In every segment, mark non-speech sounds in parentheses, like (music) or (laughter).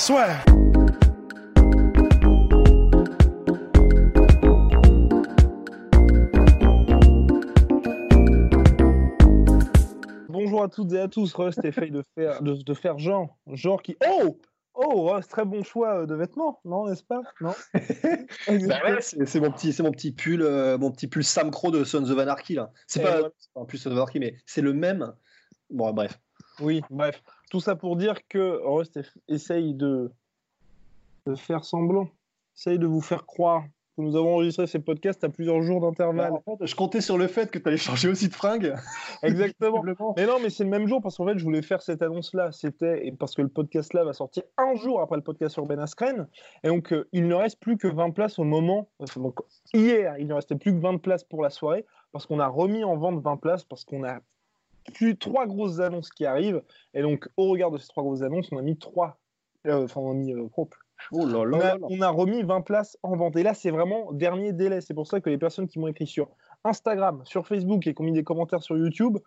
Soit. Bonjour à toutes et à tous. Rust essaye de faire, de, de faire genre, genre qui. Oh Oh, Rust, très bon choix euh, de vêtements, non, n'est-ce pas? Non? (laughs) Bah ouais, c'est mon petit, c'est mon petit pull, euh, mon petit pull Sam Crow de Sons of Anarchy là. C'est pas, c'est pas un pull Sons of Anarchy, mais c'est le même. Bon, bref. Oui, bref. Tout ça pour dire que Rust essaye de, de faire semblant, essaye de vous faire croire que nous avons enregistré ces podcasts à plusieurs jours d'intervalle. en fait, je comptais sur le fait que tu allais changer aussi de fringue. (laughs) Exactement. Mais non, mais c'est le même jour parce qu'en fait, je voulais faire cette annonce-là. C'était parce que le podcast là va sortir un jour après le podcast sur Ben Askren. Et donc, euh, il ne reste plus que 20 places au moment. donc, hier, il ne restait plus que 20 places pour la soirée parce qu'on a remis en vente 20 places parce qu'on a trois grosses annonces qui arrivent. Et donc, au regard de ces trois grosses annonces, on a mis trois. euh, Enfin, on a mis. euh, oh, là on là a, là là. on a remis 20 places en vente. Et là, c'est vraiment dernier délai. C'est pour ça que les personnes qui m'ont écrit sur Instagram, sur Facebook et qui ont mis des commentaires sur YouTube,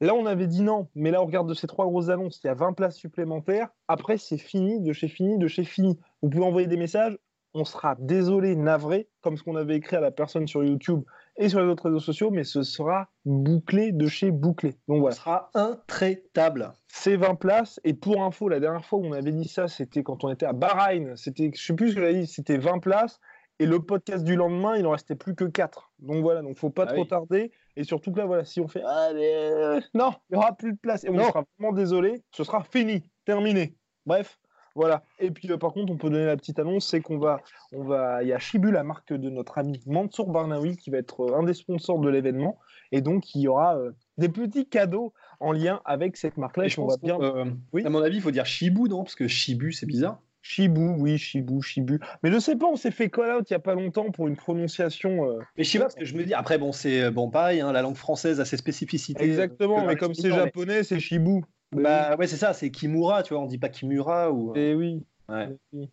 là, on avait dit non. Mais là, on regarde de ces trois grosses annonces, il y a 20 places supplémentaires. Après, c'est fini, de chez fini, de chez fini. Vous pouvez envoyer des messages. On sera désolé, navré, comme ce qu'on avait écrit à la personne sur YouTube et sur les autres réseaux sociaux, mais ce sera bouclé de chez bouclé. Donc voilà. sera intraitable. C'est 20 places. Et pour info, la dernière fois où on avait dit ça, c'était quand on était à Bahreïn. C'était, je sais plus ce que j'avais dit, c'était 20 places. Et le podcast du lendemain, il en restait plus que 4. Donc voilà, donc faut pas Ah trop oui. tarder. Et surtout que là, voilà, si on fait ah, mais, euh, non, il y aura plus de place. Et on Non. sera vraiment désolé, ce sera fini, terminé. Bref, voilà. Et puis euh, par contre, on peut donner la petite annonce, c'est qu'on va, on va, il y a Shibu, la marque de notre ami Mansour Barnaoui, qui va être euh, un des sponsors de l'événement. Et donc, il y aura euh, des petits cadeaux en lien avec cette marque-là. Je on pense va bien. Oui. à mon avis, il faut dire Shibu, non? Parce que Shibu, c'est bizarre. Shibu, oui, Shibu, Shibu. Mais je sais pas, on s'est fait call out il y a pas longtemps pour une prononciation. euh, Mais je sais pas, parce que je me dis, après, bon, c'est bon, pareil, hein, la langue française a ses spécificités. Exactement, mais comme c'est japonais, c'est Shibu. Bah ouais, c'est ça, c'est Kimura, tu vois, on dit pas Kimura ou. Et oui. Ouais. Eh oui.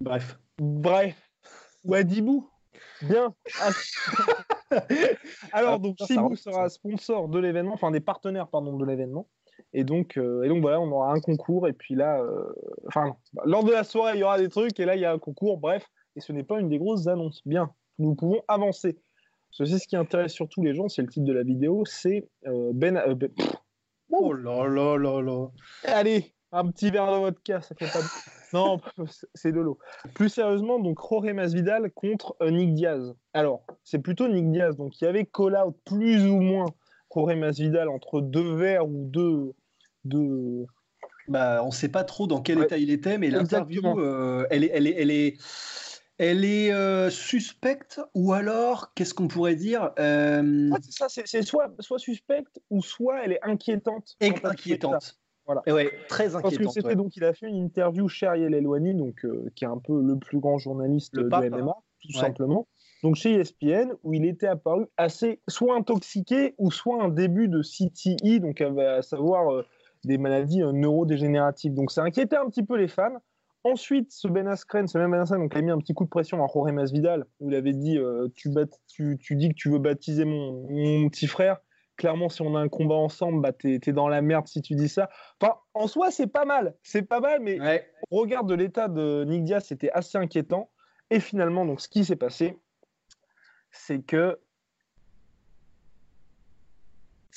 Bref. Bref. Ou Adibu. Bien. (laughs) Alors, Ah, donc, rentre, sera sponsor de l'événement, enfin des partenaires, pardon, de l'événement. Et donc, euh, et donc, voilà, on aura un concours. Et puis là, euh, enfin. Bah, lors de la soirée, il y aura des trucs. Et là, il y a un concours. Bref. Et ce n'est pas une des grosses annonces. Bien. Nous pouvons avancer. C'est ce qui intéresse surtout les gens, c'est le titre de la vidéo. C'est euh, Ben. euh, Ben- pff, Oh là là là là. Allez, un petit verre de vodka, ça fait pas de... (laughs) Non, c'est de l'eau. Plus sérieusement, donc Jorge Masvidal contre euh, Nick Diaz. Alors, c'est plutôt Nick Diaz. Donc, il y avait call-out plus ou moins Jorge Masvidal entre deux verres ou deux... deux... Bah, on sait pas trop dans quel Ouais. état il était, mais l'interview, euh, elle est, elle est, elle est, elle est euh, suspecte, ou alors, qu'est-ce qu'on pourrait dire euh, Ah, c'est ça, c'est soit, soit suspecte ou soit elle est inquiétante. Inquiétante. Voilà. Et ouais, très Parce que inquiétante. c'était ouais. donc, il a fait une interview chez Ariel Elouani, donc, euh, qui est un peu le plus grand journaliste Le de pape, MMA, tout Ouais. simplement. Donc chez ESPN, où il était apparu assez soit intoxiqué ou soit un début de CTE, donc à, à savoir euh, des maladies neurodégénératives. Donc ça inquiétait un petit peu les fans. Ensuite, ce Ben Askren, ce même Ben Askren, donc, a mis un petit coup de pression à Jorge Masvidal, où il avait dit euh, tu, bat- tu, tu dis que tu veux baptiser mon, mon petit frère. Clairement, si on a un combat ensemble, bah, t'es es dans la merde si tu dis ça. Enfin, en soi, c'est pas mal. C'est pas mal, mais Ouais. au regard de l'état de Nick Diaz, c'était assez inquiétant. Et finalement, donc, ce qui s'est passé, c'est que.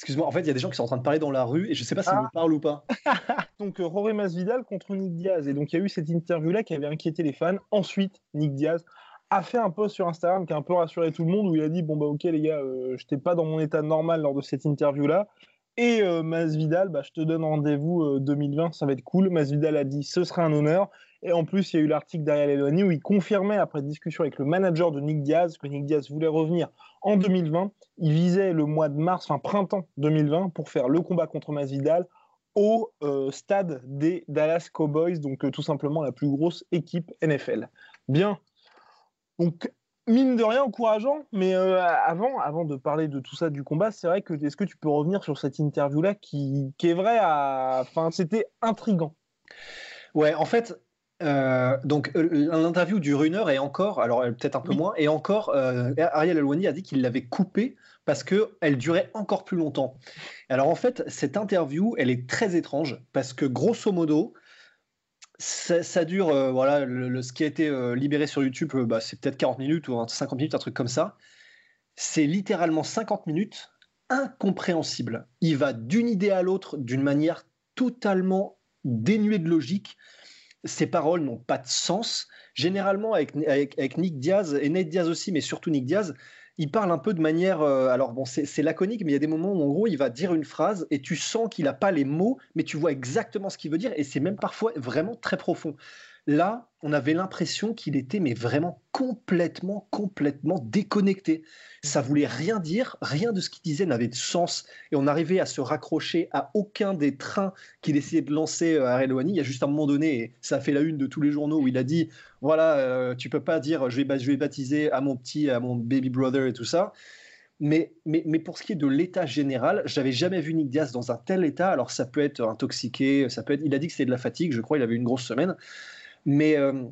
Excuse-moi, en fait, il y a des gens qui sont en train de parler dans la rue et je sais pas s'ils Ah. me parlent ou pas. (laughs) Donc, euh, Jorge Masvidal contre Nick Diaz. Et donc, il y a eu cette interview-là qui avait inquiété les fans. Ensuite, Nick Diaz a fait un post sur Instagram qui a un peu rassuré tout le monde où il a dit Bon, bah, ok, les gars, euh, je n'étais pas dans mon état normal lors de cette interview-là. Et euh, Masvidal, bah, je te donne rendez-vous euh, 2020, ça va être cool. Masvidal a dit Ce sera un honneur. Et en plus, il y a eu l'article d'Ariel Elwani où il confirmait, après discussion avec le manager de Nick Diaz, que Nick Diaz voulait revenir en 2020. Il visait le mois de mars, enfin printemps 2020, pour faire le combat contre Masvidal au stade des Dallas Cowboys, donc tout simplement la plus grosse équipe NFL. Bien. Donc mine de rien encourageant, mais avant, avant de parler de tout ça du combat, c'est vrai que est-ce que tu peux revenir sur cette interview là qui, qui est vrai à, enfin c'était intrigant. Ouais, en fait, euh, donc l'interview dure une heure et encore, alors peut-être un peu moins, et encore, euh, Ariel Alwani a dit qu'il l'avait coupée parce qu'elle durait encore plus longtemps. Alors en fait, cette interview, elle est très étrange parce que grosso modo, ça, dure, euh, voilà, le, ce qui a été libéré sur YouTube, bah, c'est peut-être 40 minutes ou 50 minutes, un truc comme ça. C'est littéralement 50 minutes incompréhensibles. Il va d'une idée à l'autre d'une manière totalement dénuée de logique ces paroles n'ont pas de sens. Généralement, avec, avec, Nick Diaz et Nate Diaz aussi, mais surtout Nick Diaz, il parle un peu de manière. Euh, alors, bon, c'est laconique, mais il y a des moments où, en gros, il va dire une phrase et tu sens qu'il n'a pas les mots, mais tu vois exactement ce qu'il veut dire et c'est même parfois vraiment très profond. Là, on avait l'impression qu'il était mais vraiment complètement, complètement déconnecté. Ça voulait rien dire, rien de ce qu'il disait n'avait de sens, et on arrivait à se raccrocher à aucun des trains qu'il essayait de lancer euh, à Relouani. Il y a juste un moment donné, et ça a fait la une de tous les journaux, où il a dit voilà, euh, tu peux pas dire je vais, je vais baptiser à mon petit, à mon baby brother et tout ça. Mais, mais, mais, pour ce qui est de l'état général, j'avais jamais vu Nick Diaz dans un tel état. Alors ça peut être intoxiqué, ça peut être. Il a dit que c'était de la fatigue. Je crois il avait une grosse semaine. Mais, euh,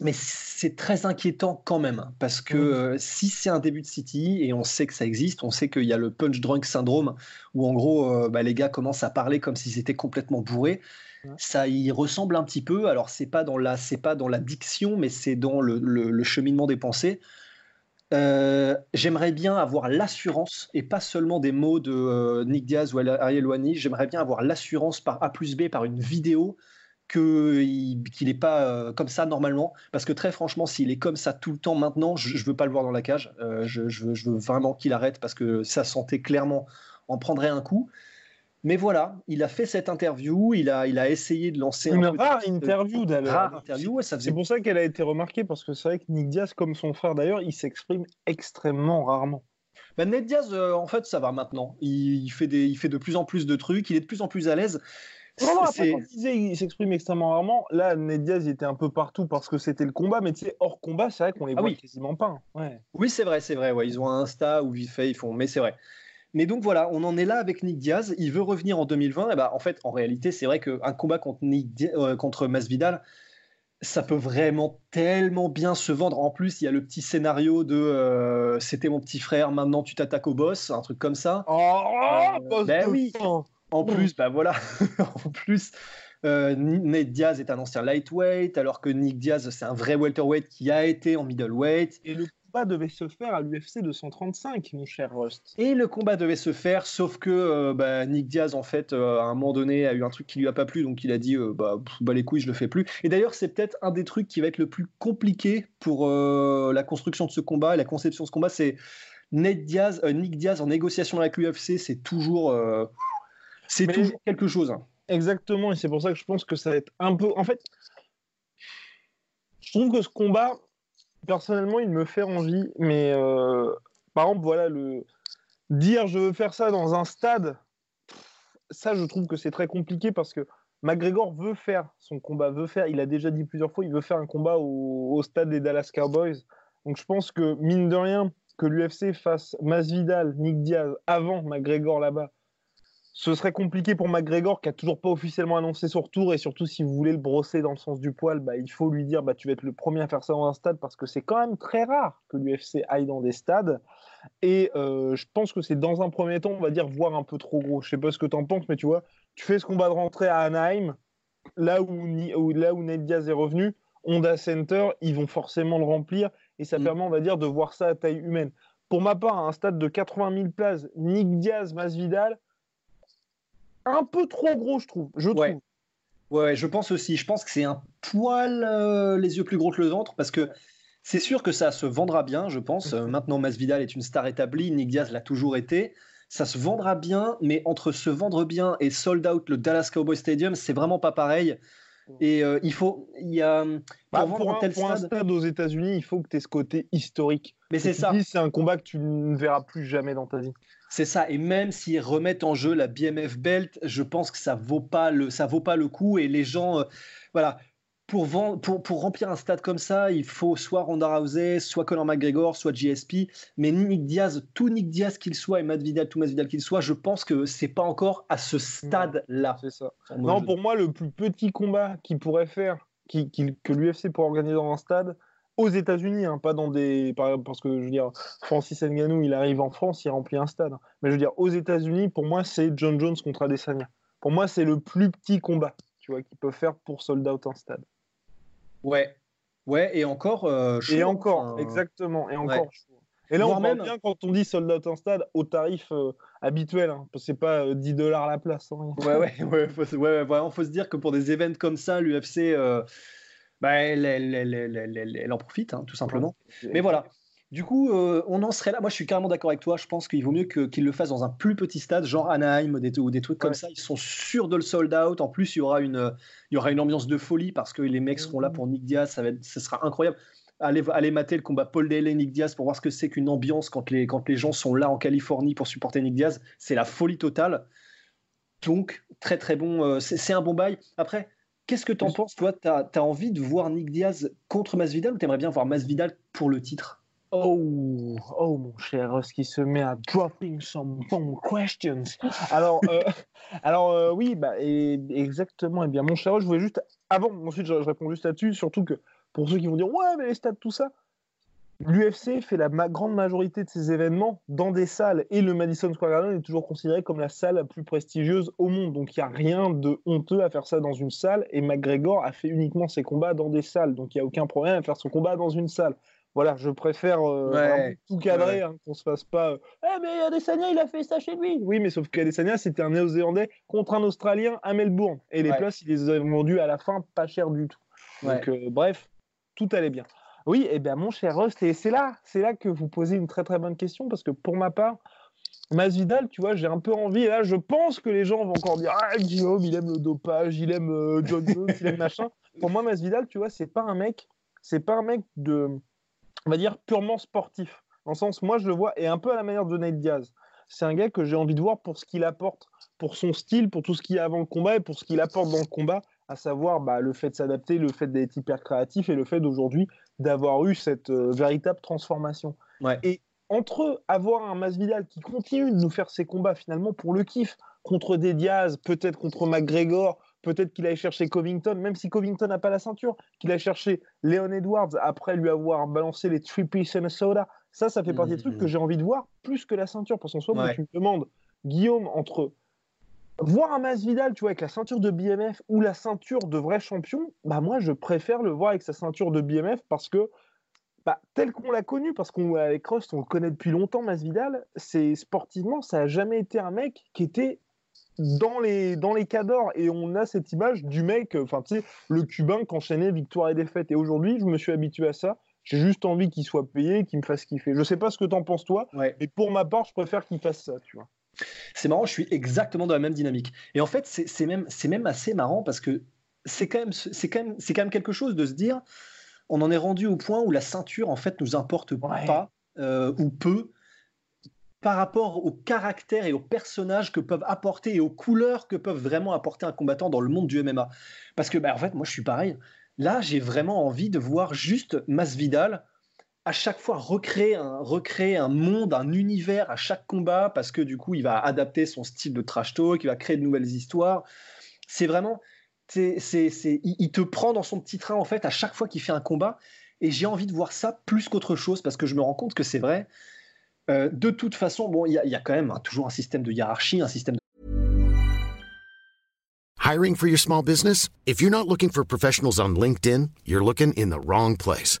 mais c'est très inquiétant quand même, parce que euh, si c'est un début de City, et on sait que ça existe, on sait qu'il y a le punch drunk syndrome, où en gros, euh, bah, les gars commencent à parler comme s'ils étaient complètement bourrés. Ça y ressemble un petit peu. Alors c'est pas dans la, c'est pas dans la diction, mais c'est dans le, le, cheminement des pensées. j'aimerais bien avoir l'assurance, et pas seulement des mots de Nick Diaz ou Ariel Wani, j'aimerais bien avoir l'assurance par A plus B, par une vidéo, qu'il n'est pas euh, comme ça normalement. Parce que très franchement, s'il est comme ça tout le temps maintenant, je ne veux pas le voir dans la cage. Euh, je, veux, vraiment qu'il arrête parce que sa santé clairement en prendrait un coup. Mais voilà, il a fait cette interview, il a, il a essayé de lancer une rare interview d'ailleurs. C'est pour ça qu'elle a été remarquée parce que c'est vrai que Nick Diaz, comme son frère d'ailleurs, il s'exprime extrêmement rarement. Ben Ned Diaz, euh, en fait, ça va maintenant. Il, fait des, il fait de plus en plus de trucs, il est de plus en plus à l'aise. Non, il s'exprime extrêmement rarement. Là, Ned Diaz, il était un peu partout parce que c'était le combat, mais tu sais, hors combat, c'est vrai qu'on les ah voit quasiment pas. Hein. Oui, c'est vrai, c'est vrai. Ouais. Ils ont un Insta où vite fait, ils font, mais c'est vrai. Mais donc voilà, on en est là avec Nick Diaz. Il veut revenir en 2020. Et bah, en fait, en réalité, c'est vrai qu'un combat contre, Nick euh, contre Masvidal, ça peut vraiment tellement bien se vendre. En plus, il y a le petit scénario de euh, c'était mon petit frère, maintenant tu t'attaques au boss, un truc comme ça. Oh, euh, ben oui. En plus, bah voilà, (laughs) en plus, euh, Ned Diaz est un ancien lightweight, alors que Nick Diaz, c'est un vrai welterweight qui a été en middleweight. Et le combat devait se faire à l'UFC 235, mon cher Rust. Et le combat devait se faire, sauf que euh, bah, Nick Diaz, en fait, euh, à un moment donné, a eu un truc qui lui a pas plu, donc il a dit bah, bah, les couilles, je le fais plus. Et d'ailleurs, c'est peut-être un des trucs qui va être le plus compliqué pour la construction de ce combat et la conception de ce combat, c'est Ned Diaz, Nick Diaz en négociation avec l'UFC, c'est toujours c'est toujours quelque chose. Hein. Exactement, et c'est pour ça que je pense que ça va être un peu. En fait, je trouve que ce combat, personnellement, il me fait envie, mais euh, par exemple, voilà, le dire je veux faire ça dans un stade, ça, je trouve que c'est très compliqué parce que McGregor veut faire son combat, veut faire, il a déjà dit plusieurs fois, il veut faire un combat au, au stade des Dallas Cowboys. Donc je pense que, mine de rien, que l'UFC fasse Masvidal, Nick Diaz avant McGregor là-bas, ce serait compliqué pour McGregor qui a toujours pas officiellement annoncé son retour et surtout si vous voulez le brosser dans le sens du poil, bah, il faut lui dire bah, tu vas être le premier à faire ça dans un stade parce que c'est quand même très rare que l'UFC aille dans des stades et euh, je pense que c'est dans un premier temps on va dire voir un peu trop gros. Je sais pas ce que tu en penses mais tu vois, tu fais ce combat de rentrée à Anaheim là où, là où Ned Diaz est revenu, Honda Center, ils vont forcément le remplir et ça mm. permet on va dire de voir ça à taille humaine. Pour ma part, un stade de 80 000 places, Nick Diaz, Masvidal, un peu trop gros, je trouve. Je ouais. Ouais, je pense aussi. Je pense que c'est un poil euh, les yeux plus gros que le ventre parce que c'est sûr que ça se vendra bien, je pense. Euh, (laughs) maintenant, Masvidal est une star établie, Nick Diaz l'a toujours été. Ça se vendra bien, mais entre se vendre bien et sold out le Dallas Cowboy Stadium, c'est vraiment pas pareil. Et euh, il faut, il y a bah, pour, un, stade... aux États-Unis, il faut que tu aies ce côté historique. Mais c'est ça. C'est un combat que tu ne verras plus jamais dans ta vie. C'est ça. Et même s'ils remettent en jeu la BMF Belt, je pense que ça vaut pas le, ça vaut pas le coup. Et les gens, euh, voilà, pour, pour, pour, remplir un stade comme ça, il faut soit Ronda Rousey, soit Conor McGregor, soit GSP. Mais Nick Diaz, tout Nick Diaz qu'il soit et Matt Vidal, tout Matt Vidal qu'il soit, je pense que c'est pas encore à ce stade-là. C'est ça. Non, pour moi, le plus petit combat qu'il pourrait faire, qui, que l'UFC pourrait organiser dans un stade, aux États-Unis, hein, pas dans des. Parce que je veux dire, Francis Ngannou, il arrive en France, il remplit un stade. Mais je veux dire, aux États-Unis, pour moi, c'est John Jones contre Adesanya. Pour moi, c'est le plus petit combat, tu vois, qu'il peut faire pour sold out un stade. Ouais, ouais, et encore. Euh, et encore, exactement, et encore. Et là, on même... bien quand on dit sold out un stade au tarif euh, habituel. Hein, c'est pas 10 euh, dollars la place. Hein. Ouais, ouais, (laughs) ouais, faut, ouais, vraiment, faut se dire que pour des événements comme ça, l'UFC bah, elle, elle, en profite, hein, tout simplement. Mais voilà. Du coup, euh, on en serait là. Moi, je suis carrément d'accord avec toi. Je pense qu'il vaut mieux qu'ils le fassent dans un plus petit stade, genre Anaheim des, ou des trucs comme ça. Ils sont sûrs de le sold out. En plus, il y aura une, il y aura une ambiance de folie parce que les mecs seront là pour Nick Diaz. Ça, va être, ça sera incroyable. Allez, allez mater le combat Paul Daly et Nick Diaz pour voir ce que c'est qu'une ambiance quand les, quand les gens sont là en Californie pour supporter Nick Diaz. C'est la folie totale. Donc, très très bon. Euh, c'est un bon bail. Après, Qu'est-ce que tu en penses, toi? Tu as, envie de voir Nick Diaz contre Masvidal ou tu aimerais bien voir Masvidal pour le titre? Oh, oh mon cher ce qui se met à dropping some bomb questions. Alors, euh, (laughs) alors euh, oui, bah, exactement. Et eh bien, mon cher je voulais juste, avant, ensuite je, je réponds juste là-dessus, surtout que pour ceux qui vont dire ouais, mais les stats, tout ça, L'UFC fait la grande majorité de ses événements dans des salles et le Madison Square Garden est toujours considéré comme la salle la plus prestigieuse au monde. Donc il n'y a rien de honteux à faire ça dans une salle et McGregor a fait uniquement ses combats dans des salles. Donc il n'y a aucun problème à faire son combat dans une salle. Voilà, je préfère euh, tout cadrer, hein, qu'on se fasse pas. Euh, eh, mais Adesanya, il a fait ça chez lui. Oui, mais sauf qu'Adesanya, c'était un Néo-Zélandais contre un Australien à Melbourne. Et les places, il les a vendues à la fin pas cher du tout. Donc, euh, bref, tout allait bien. Oui, eh bien mon cher Rust, et c'est là, c'est là que vous posez une très très bonne question, parce que pour ma part, Masvidal, tu vois, j'ai un peu envie, là je pense que les gens vont encore dire Ah, Guillaume, il aime le dopage, il aime euh, John Jones, il aime machin. Pour moi, Masvidal, tu vois, c'est pas un mec, c'est pas un mec de, on va dire, purement sportif. Dans le sens, moi je le vois, et un peu à la manière de Nate Diaz. C'est un gars que j'ai envie de voir pour ce qu'il apporte, pour son style, pour tout ce qu'il y a avant le combat et pour ce qu'il apporte dans le combat, à savoir bah, le fait de s'adapter, le fait d'être hyper créatif et le fait d'aujourd'hui d'avoir eu cette euh, véritable transformation. Et entre avoir un Masvidal qui continue de nous faire ses combats finalement pour le kiff, contre des Diaz, peut-être contre McGregor, peut-être qu'il aille chercher Covington, même si Covington n'a pas la ceinture, qu'il aille chercher Leon Edwards après lui avoir balancé les three piece and a soda. Ça, ça fait partie des trucs que j'ai envie de voir plus que la ceinture. Parce qu'en soi, moi, tu me demandes, Guillaume, entre voir un Masvidal, tu vois, avec la ceinture de BMF ou la ceinture de vrai champion, bah moi je préfère le voir avec sa ceinture de BMF parce que bah, tel qu'on l'a connu, parce qu'avec Rust on le connaît depuis longtemps, Masvidal, c'est sportivement ça a jamais été un mec qui était dans les dans les cadors et on a cette image du mec, enfin tu sais, le Cubain qui enchaînait victoire et défaite. Et aujourd'hui, je me suis habitué à ça. J'ai juste envie qu'il soit payé, qu'il me fasse kiffer. Je sais pas ce que t'en penses toi, mais pour ma part, je préfère qu'il fasse ça, tu vois. C'est marrant, je suis exactement dans la même dynamique. Et en fait, c'est même, même assez marrant parce que c'est quand, même, quand, même, quand même quelque chose de se dire on en est rendu au point où la ceinture, en fait, nous importe pas euh, ou peu par rapport au caractère et aux personnages que peuvent apporter et aux couleurs que peuvent vraiment apporter un combattant dans le monde du MMA. Parce que, bah, en fait, moi, je suis pareil. Là, j'ai vraiment envie de voir juste Masvidal à chaque fois recréer un, recréer un monde, un univers à chaque combat, parce que du coup, il va adapter son style de trash talk, il va créer de nouvelles histoires. C'est vraiment, c'est, c'est, il, te prend dans son petit train en fait à chaque fois qu'il fait un combat, et j'ai envie de voir ça plus qu'autre chose, parce que je me rends compte que c'est vrai. Euh, de toute façon, bon, il y, y, a quand même toujours un système de hiérarchie, un système de... Hiring for your small business? If you're not looking for professionals on LinkedIn, you're looking in the wrong place.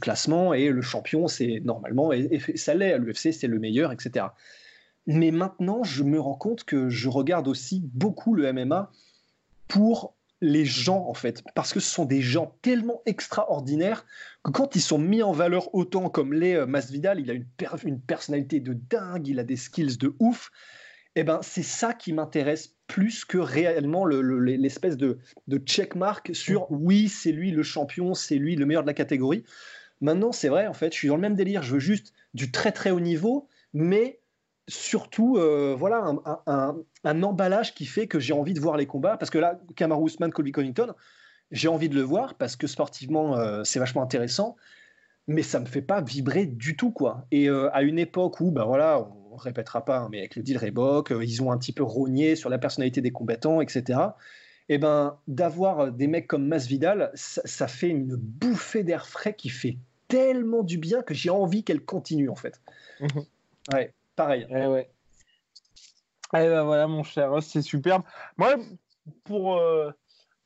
Classement et le champion, c'est normalement, et, ça l'est à l'UFC, c'est le meilleur, etc. Mais maintenant, je me rends compte que je regarde aussi beaucoup le MMA pour les gens, en fait, parce que ce sont des gens tellement extraordinaires que quand ils sont mis en valeur autant comme les euh, Masvidal, il a une, une, personnalité de dingue, il a des skills de ouf, eh ben c'est ça qui m'intéresse plus que réellement l'espèce de, de checkmark sur oui, c'est lui le champion, c'est lui le meilleur de la catégorie. Maintenant, c'est vrai, en fait, je suis dans le même délire, je veux juste du très très haut niveau, mais surtout euh, voilà un, emballage qui fait que j'ai envie de voir les combats. Parce que là Kamaru Usman Colby Connington j'ai envie de le voir parce que sportivement euh, c'est vachement intéressant mais ça me fait pas vibrer du tout quoi. Et euh, à une époque où bah voilà on répétera pas hein, mais avec le deal Reebok ils ont un petit peu rogné sur la personnalité des combattants etc et eh ben d'avoir des mecs comme Masvidal ça, ça fait une bouffée d'air frais qui fait tellement du bien que j'ai envie qu'elle continue en fait mmh ouais pareil. Eh ouais. Eh ben voilà, mon cher, c'est superbe. Moi, pour, euh,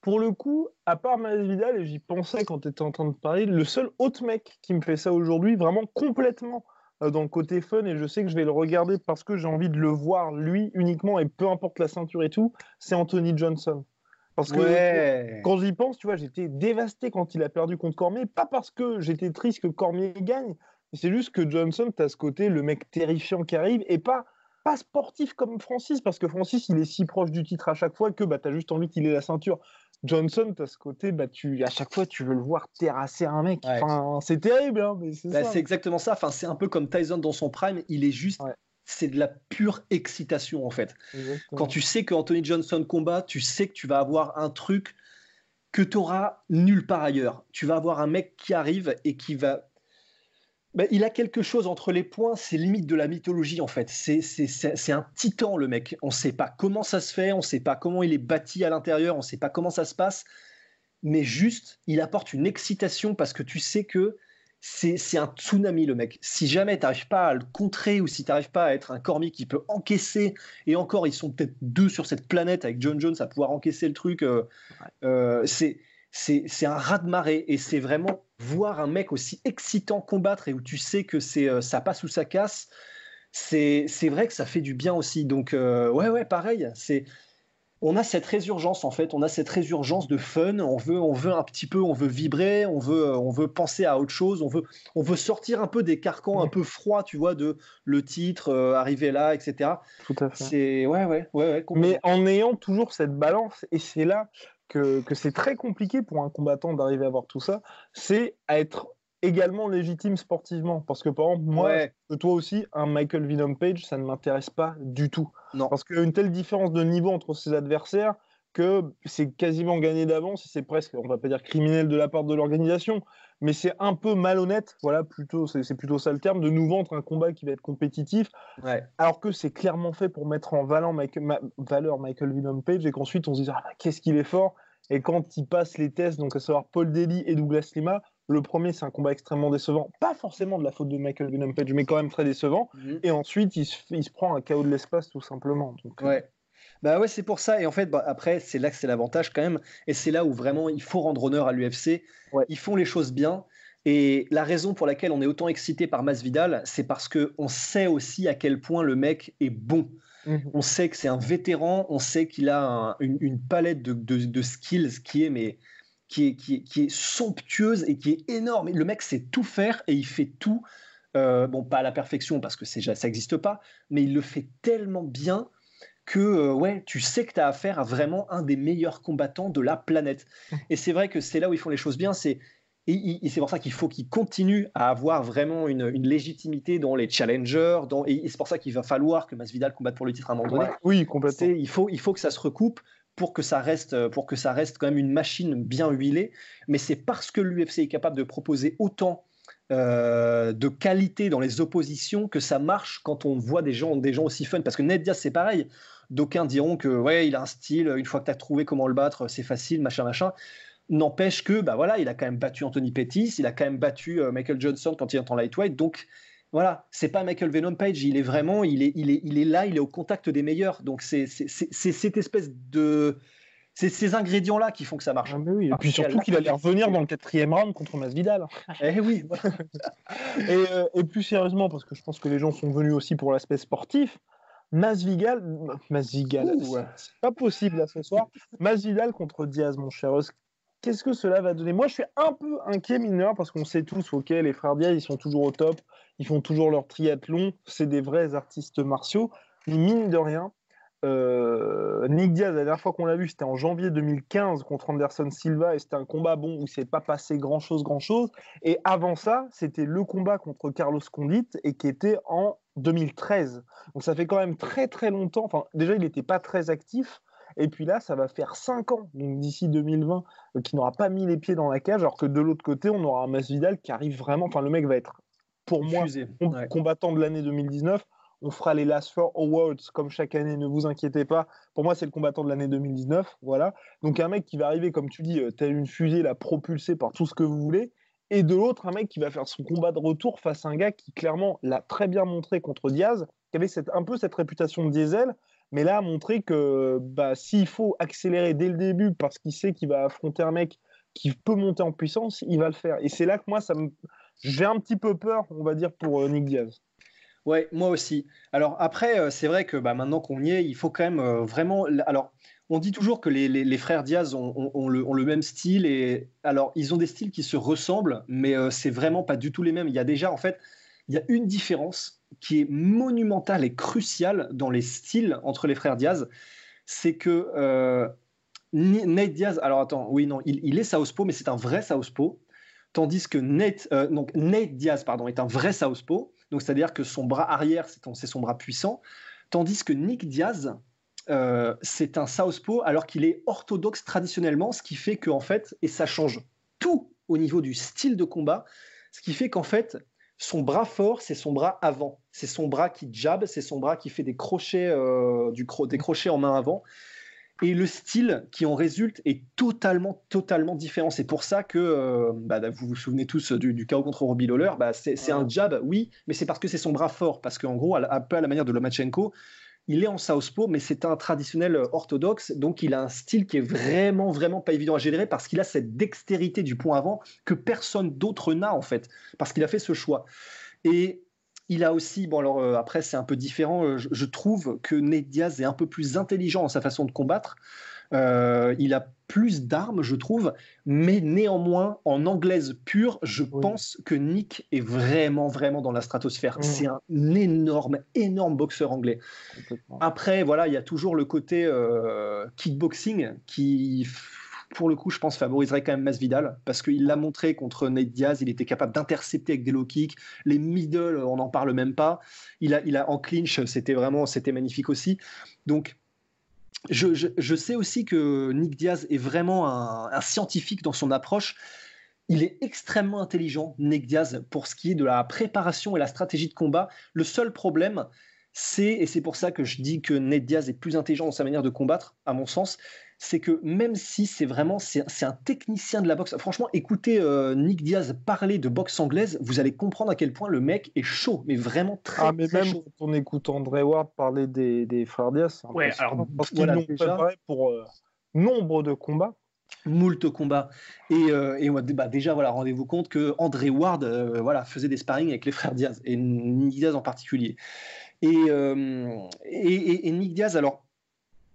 pour le coup, à part Masvidal, et j'y pensais quand tu étais en train de parler, le seul autre mec qui me fait ça aujourd'hui, vraiment complètement euh, dans le côté fun, et je sais que je vais le regarder parce que j'ai envie de le voir, lui, uniquement, et peu importe la ceinture et tout, c'est Anthony Johnson. Parce que quand j'y pense, tu vois, j'étais dévasté quand il a perdu contre Cormier, pas parce que j'étais triste que Cormier gagne, c'est juste que Johnson, tu as ce côté, le mec terrifiant qui arrive, et pas, pas sportif comme Francis, parce que Francis, il est si proche du titre à chaque fois que bah, tu as juste envie qu'il ait la ceinture. Johnson, tu as ce côté, bah, tu, à chaque fois, tu veux le voir terrasser un mec. Enfin, c'est terrible, hein, mais c'est bah, exactement ça. Enfin, c'est un peu comme Tyson dans son prime, il est juste. C'est de la pure excitation en fait. Quand tu sais que Anthony Johnson combat, tu sais que tu vas avoir un truc que tu auras nulle part ailleurs. Tu vas avoir un mec qui arrive et qui va bah, il a quelque chose entre les points, c'est limite de la mythologie en fait. C'est un titan le mec. On ne sait pas comment ça se fait, on ne sait pas comment il est bâti à l'intérieur, on ne sait pas comment ça se passe, mais juste, il apporte une excitation parce que tu sais que c'est un tsunami le mec. Si jamais tu n'arrives pas à le contrer ou si tu n'arrives pas à être un cormi qui peut encaisser, et encore ils sont peut-être deux sur cette planète avec John Jones à pouvoir encaisser le truc, euh, euh, c'est c'est un raz de marée et c'est vraiment voir un mec aussi excitant combattre et où tu sais que c'est euh, ça passe ou ça casse. C'est vrai que ça fait du bien aussi. Donc euh, ouais ouais pareil. C'est on a cette résurgence en fait, on a cette résurgence de fun. On veut, on veut un petit peu, on veut vibrer, on veut, euh, on veut penser à autre chose. On veut, on veut sortir un peu des carcans un peu froids, tu vois, de le titre, arriver là, etc. Tout à fait. C'est ouais, ouais, ouais, ouais Mais en ayant toujours cette balance, et c'est là que, c'est très compliqué pour un combattant d'arriver à avoir tout ça, c'est à être également légitime sportivement. Parce que par exemple, moi, toi aussi, un Michael Venom Page, ça ne m'intéresse pas du tout. Non. Parce qu'il y a une telle différence de niveau entre ses adversaires que c'est quasiment gagné d'avance et c'est presque, on va pas dire criminel de la part de l'organisation, mais c'est un peu malhonnête, voilà, plutôt, c'est plutôt ça le terme, de nous vendre un combat qui va être compétitif, alors que c'est clairement fait pour mettre en valeur Michael, valeur Michael Page et qu'ensuite on se dit ah, qu'est-ce qu'il est fort. Et quand il passe les tests, donc à savoir Paul Daly et Douglas Lima, le premier c'est un combat extrêmement décevant, pas forcément de la faute de Michael Page, mais quand même très décevant. Mhm. Et ensuite il se, prend un chaos de l'espace tout simplement. Donc, euh, ouais. Bah ouais, c'est pour ça. Et en fait, bah, après, c'est là que c'est l'avantage quand même. Et c'est là où vraiment il faut rendre honneur à l'UFC. Ils font les choses bien. Et la raison pour laquelle on est autant excité par Masvidal, c'est parce qu'on sait aussi à quel point le mec est bon. Mhm. On sait que c'est un vétéran, on sait qu'il a une, palette de, skills qui est, mais, qui, est, qui, qui est somptueuse et qui est énorme. Le mec sait tout faire et il fait tout. Euh, bon, pas à la perfection parce que ça n'existe pas, mais il le fait tellement bien que euh, ouais, tu sais que tu as affaire à vraiment un des meilleurs combattants de la planète. Mmh. Et c'est vrai que c'est là où ils font les choses bien, c'est et, c'est pour ça qu'il faut qu'ils continuent à avoir vraiment une, légitimité dans les challengers, dans, et, c'est pour ça qu'il va falloir que Masvidal combatte pour le titre à un moment donné. oui, complètement. Il faut, il faut que ça se recoupe pour que ça reste, pour que ça reste quand même une machine bien huilée. Mais c'est parce que l'UFC est capable de proposer autant euh, de qualité dans les oppositions que ça marche quand on voit des gens, des gens aussi fun. Parce que Ned Diaz, c'est pareil. D'aucuns diront que ouais, il a un style, une fois que tu as trouvé comment le battre, c'est facile, machin, machin. N'empêche que, bah voilà, il a quand même battu Anthony Pettis, il a quand même battu euh, Michael Johnson quand il est en lightweight. Donc voilà, c'est pas Michael Venom Page, il est vraiment, il est, il est, il est là, il est au contact des meilleurs. Donc c'est cette espèce de, c'est ces ingrédients-là qui font que ça marche. Ah, oui. Et puis surtout qu'il allait revenir dans le quatrième round contre Masvidal. eh oui. (laughs) et, euh, et, plus sérieusement, parce que je pense que les gens sont venus aussi pour l'aspect sportif, Masvidal, Masvidal, c'est pas possible là ce soir. Masvidal contre Diaz, mon cher Qu'est-ce que cela va donner? Moi, je suis un peu inquiet, mineur, parce qu'on sait tous, ok, les frères Diaz, ils sont toujours au top, ils font toujours leur triathlon, c'est des vrais artistes martiaux. Mais mine de rien, euh, Nick Diaz, la dernière fois qu'on l'a vu, c'était en janvier 2015 contre Anderson Silva et c'était un combat bon où c'est pas passé grand chose, grand chose. Et avant ça, c'était le combat contre Carlos Condit et qui était en 2013. Donc ça fait quand même très très longtemps. Enfin, déjà, il n'était pas très actif. Et puis là, ça va faire 5 ans, donc d'ici 2020, euh, qui n'aura pas mis les pieds dans la cage, alors que de l'autre côté, on aura un Masvidal qui arrive vraiment. Enfin, le mec va être, pour moi, combattant de l'année 2019 on fera les Last Four Awards comme chaque année, ne vous inquiétez pas. Pour moi, c'est le combattant de l'année 2019. Voilà. Donc, un mec qui va arriver, comme tu dis, euh, tel une fusée, la propulsée par tout ce que vous voulez. Et de l'autre, un mec qui va faire son combat de retour face à un gars qui, clairement, l'a très bien montré contre Diaz, qui avait un peu cette réputation de diesel, mais là, a montré que bah, s'il faut accélérer dès le début parce qu'il sait qu'il va affronter un mec qui peut monter en puissance, il va le faire. Et c'est là que moi, ça me... j'ai un petit peu peur, on va dire, pour euh, Nick Diaz. Ouais, moi aussi. Alors après, euh, c'est vrai que bah, maintenant qu'on y est, il faut quand même euh, vraiment. Alors, on dit toujours que les, frères Diaz ont, le, même style et alors ils ont des styles qui se ressemblent, mais euh, c'est vraiment pas du tout les mêmes. Il y a déjà en fait, il y a une différence qui est monumentale et cruciale dans les styles entre les frères Diaz, c'est que Nate Diaz. Alors attends, oui non, il, il est Southpaw, mais c'est un vrai Southpaw, tandis que Nate, donc Nate Diaz pardon est un vrai Southpaw. Donc, c'est-à-dire que son bras arrière, c'est son bras puissant, tandis que Nick Diaz, euh, c'est un southpaw alors qu'il est orthodoxe traditionnellement, ce qui fait qu'en fait, et ça change tout au niveau du style de combat, ce qui fait qu'en fait, son bras fort, c'est son bras avant. C'est son bras qui jab, c'est son bras qui fait des crochets, euh, du des crochets en main avant et le style qui en résulte est totalement, totalement différent. C'est pour ça que, euh, bah, vous vous souvenez tous du, du chaos contre Robbie Lawler, bah, c'est un jab, oui, mais c'est parce que c'est son bras fort. Parce qu'en gros, un peu à la manière de Lomachenko, il est en southpaw, mais c'est un traditionnel orthodoxe, donc il a un style qui est vraiment, vraiment pas évident à générer parce qu'il a cette dextérité du point avant que personne d'autre n'a en fait, parce qu'il a fait ce choix. Et il a aussi, bon alors euh, après c'est un peu différent, euh, je, trouve que Ned Diaz est un peu plus intelligent dans sa façon de combattre. Euh, il a plus d'armes, je trouve, mais néanmoins, en anglaise pure, je pense que Nick est vraiment, vraiment dans la stratosphère. Mmh. C'est un énorme, énorme boxeur anglais. Après, voilà, il y a toujours le côté kickboxing qui pour le coup, je pense, favoriserait quand même Masvidal parce qu'il l'a montré contre Nate Diaz. Il était capable d'intercepter avec des low kicks. Les middle, on n'en parle même pas. Il a, il a en clinch, c'était vraiment, c'était magnifique aussi. Donc, je, sais aussi que Nick Diaz est vraiment un, scientifique dans son approche. Il est extrêmement intelligent, Nick Diaz, pour ce qui est de la préparation et la stratégie de combat. Le seul problème, c'est, et c'est pour ça que je dis que Ned Diaz est plus intelligent dans sa manière de combattre, à mon sens, c'est que même si c'est vraiment c'est, un technicien de la boxe, franchement, écoutez euh, Nick Diaz parler de boxe anglaise, vous allez comprendre à quel point le mec est chaud, mais vraiment très, ah, mais même quand on écoute André Ward parler des, des frères Diaz, ouais, alors, parce qu'ils l'ont préparé pour euh, nombre de combats. Moult combats. Et, euh, et bah, déjà, voilà, rendez-vous compte que André Ward voilà, faisait des sparring avec les frères Diaz, et Nick Diaz en particulier. Et, et, et Nick Diaz, alors,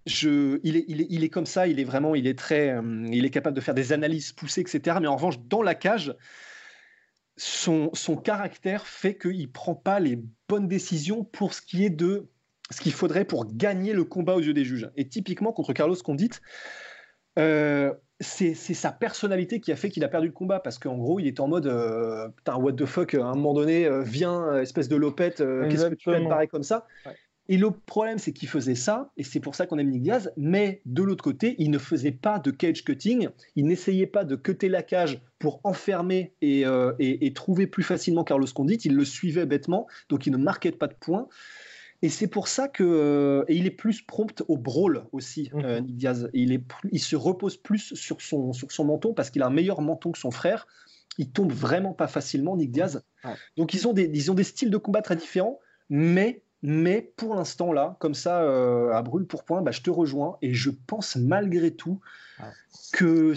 je, il, est, il, est, il, est, comme ça, il est vraiment, il est très, euh, il est capable de faire des analyses poussées, etc. Mais en revanche, dans la cage, son, son caractère fait qu'il ne prend pas les bonnes décisions pour ce qui est de ce qu'il faudrait pour gagner le combat aux yeux des juges. Et typiquement contre Carlos Condit, euh, c'est sa personnalité qui a fait qu'il a perdu le combat parce qu'en gros il est en mode euh, putain what the fuck à un moment donné viens espèce de lopette qu'est-ce que tu fais de pareil comme ça et le problème, c'est qu'il faisait ça, et c'est pour ça qu'on aime Nick Diaz, mais de l'autre côté, il ne faisait pas de cage cutting, il n'essayait pas de cutter la cage pour enfermer et, euh, trouver plus facilement Carlos Condit, il le suivait bêtement, donc il ne marquait pas de points. Et c'est pour ça que euh, et il est plus prompt au brawl aussi, mhm. euh, Nick Diaz. il, est, il se repose plus sur son, sur son menton parce qu'il a un meilleur menton que son frère. Il tombe vraiment pas facilement, Nick Diaz. Donc ils ont, des, ils ont des styles de combat très différents, mais mais pour l'instant, là, comme ça, euh, à brûle pour point, bah, je te rejoins et je pense malgré tout que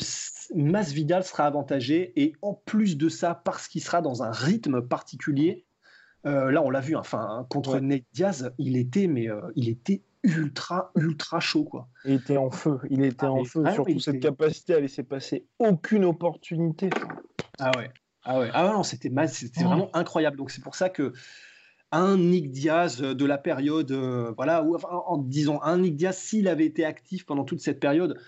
Masvidal sera avantagé. Et en plus de ça, parce qu'il sera dans un rythme particulier, là, on l'a vu, hein, enfin, contre Nate Diaz, il était, mais il était ultra, ultra chaud, quoi. Il était en feu, il était ah, en feu, surtout cette capacité à laisser passer aucune opportunité. Ah ouais, ah ouais, ah non, c'était c'était oh. vraiment incroyable. Donc c'est pour ça que un Nick Diaz de la période, euh, voilà, ou en, disant un Nick Diaz s'il avait été actif pendant toute cette période,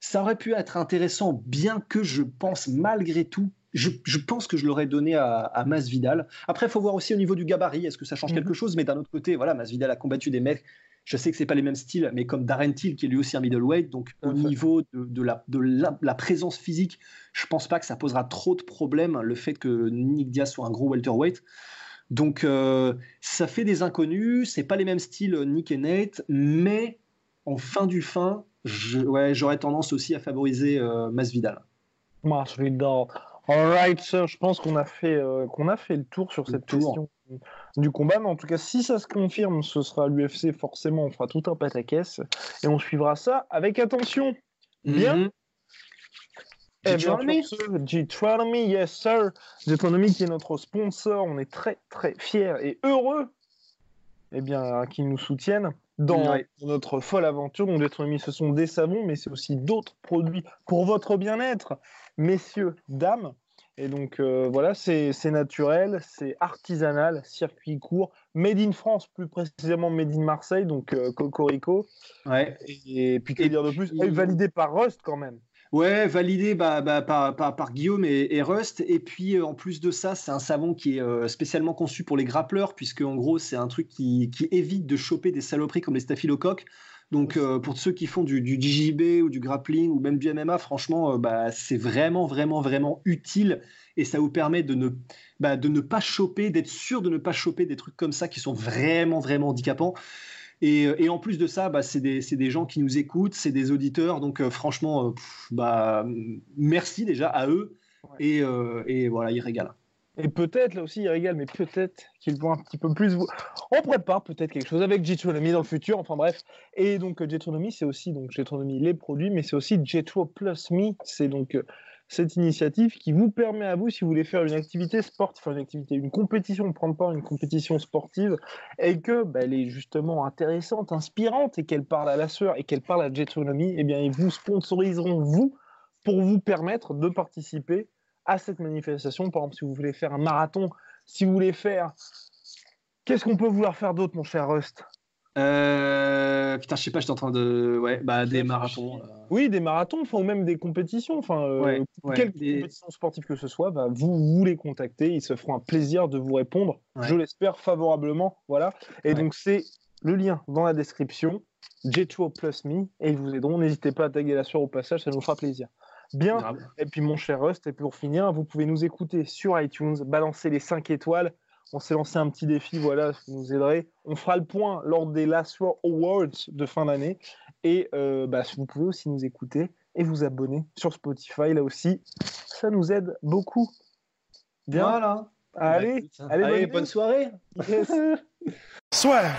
ça aurait pu être intéressant, bien que je pense malgré tout je, pense que je l'aurais donné à, à Masvidal. Après, il faut voir aussi au niveau du gabarit, est-ce que ça change mhm. quelque chose Mais d'un autre côté, voilà, Masvidal a combattu des mecs je sais que c'est pas les mêmes styles, mais comme Darren Till, qui est lui aussi un middleweight, donc au niveau de, la, de la, présence physique, je pense pas que ça posera trop de problèmes, le fait que Nick Diaz soit un gros welterweight. Donc euh, ça fait des inconnus, c'est pas les mêmes styles Nick et Nate, mais en fin du fin, j'aurais tendance aussi à favoriser euh, Masvidal. Masvidal. Alright, je pense qu'on a fait euh, qu'on a fait le tour sur cette question du combat. Mais en tout cas, si ça se confirme, ce sera l'UFC. Forcément, on fera tout un pataquès et on suivra ça avec attention. Bien. Mm G-Tronomy, yes sir. G-Tronomy qui est notre sponsor. On est très très fiers et heureux eh bien, qu'ils nous soutiennent dans notre folle aventure. Donc, G-Tronomy, ce sont des savons, mais c'est aussi d'autres produits pour votre bien-être messieurs, dames. Et donc euh, voilà, c'est naturel, c'est artisanal, circuit court, made in France, plus précisément made in Marseille, donc euh, Cocorico. Ouais. Et, puis, que dire de plus? Validé par Rust quand même. Ouais, validé bah, bah, par, par, Guillaume et, Rust. Et puis, euh, en plus de ça, c'est un savon qui est spécialement conçu pour les grappleurs, puisque en gros, c'est un truc qui, qui, évite de choper des saloperies comme les staphylocoques. Donc euh, pour pour ceux qui font du, du, DJB ou du grappling ou même du MMA, franchement, euh, bah, c'est vraiment, vraiment, vraiment utile et ça vous permet de ne, bah, de ne pas choper, d'être sûr de ne pas choper des trucs comme ça qui sont vraiment, vraiment handicapants. Et, euh, et en plus de ça, bah, c'est des, des, gens qui nous écoutent, c'est des auditeurs. Donc franchement, bah, merci déjà à eux. Et, et, voilà, ils régalent. Et peut-être, là aussi, il régale, mais peut-être qu'ils vont un petit peu plus. On prépare peut-être quelque chose avec Jetronomy dans le futur, enfin bref. Et donc, Jetronomy, c'est aussi donc Jetronomy les produits, mais c'est aussi Jetro Plus Me. C'est donc euh, cette initiative qui vous permet à vous, si vous voulez faire une activité sportive, une activité, une compétition, prendre part à une compétition sportive, et que bah, elle est justement intéressante, inspirante, et qu'elle parle à la sueur, et qu'elle parle à Jetronomy, eh bien, ils vous sponsoriseront, vous, pour vous permettre de participer à cette manifestation. Par exemple, si vous voulez faire un marathon, si vous voulez faire. Qu'est-ce qu'on peut vouloir faire d'autre, mon cher Rust? Euh, putain, je sais pas, j'étais en train de. Ouais, bah, des marathons. Euh. Oui, des marathons, enfin, ou même des compétitions. Enfin, euh, quelle compétition sportive que ce soit, bah, vous, vous les contactez, ils se feront un plaisir de vous répondre, je l'espère favorablement. Voilà. Et donc, c'est le lien dans la description, J2 Plus Me, et ils vous aideront. N'hésitez pas à taguer la soirée au passage, ça nous fera plaisir. Bien. Et puis, mon cher Rust, et pour finir, vous pouvez nous écouter sur iTunes, balancer les 5 étoiles. On s'est lancé un petit défi, voilà, vous nous aiderez. On fera le point lors des Last War Awards de fin d'année. Et euh, bah, vous pouvez aussi nous écouter et vous abonner sur Spotify, là aussi. Ça nous aide beaucoup. Bien. Voilà. Allez, bah, allez, bonne, soirée. (laughs) Soit.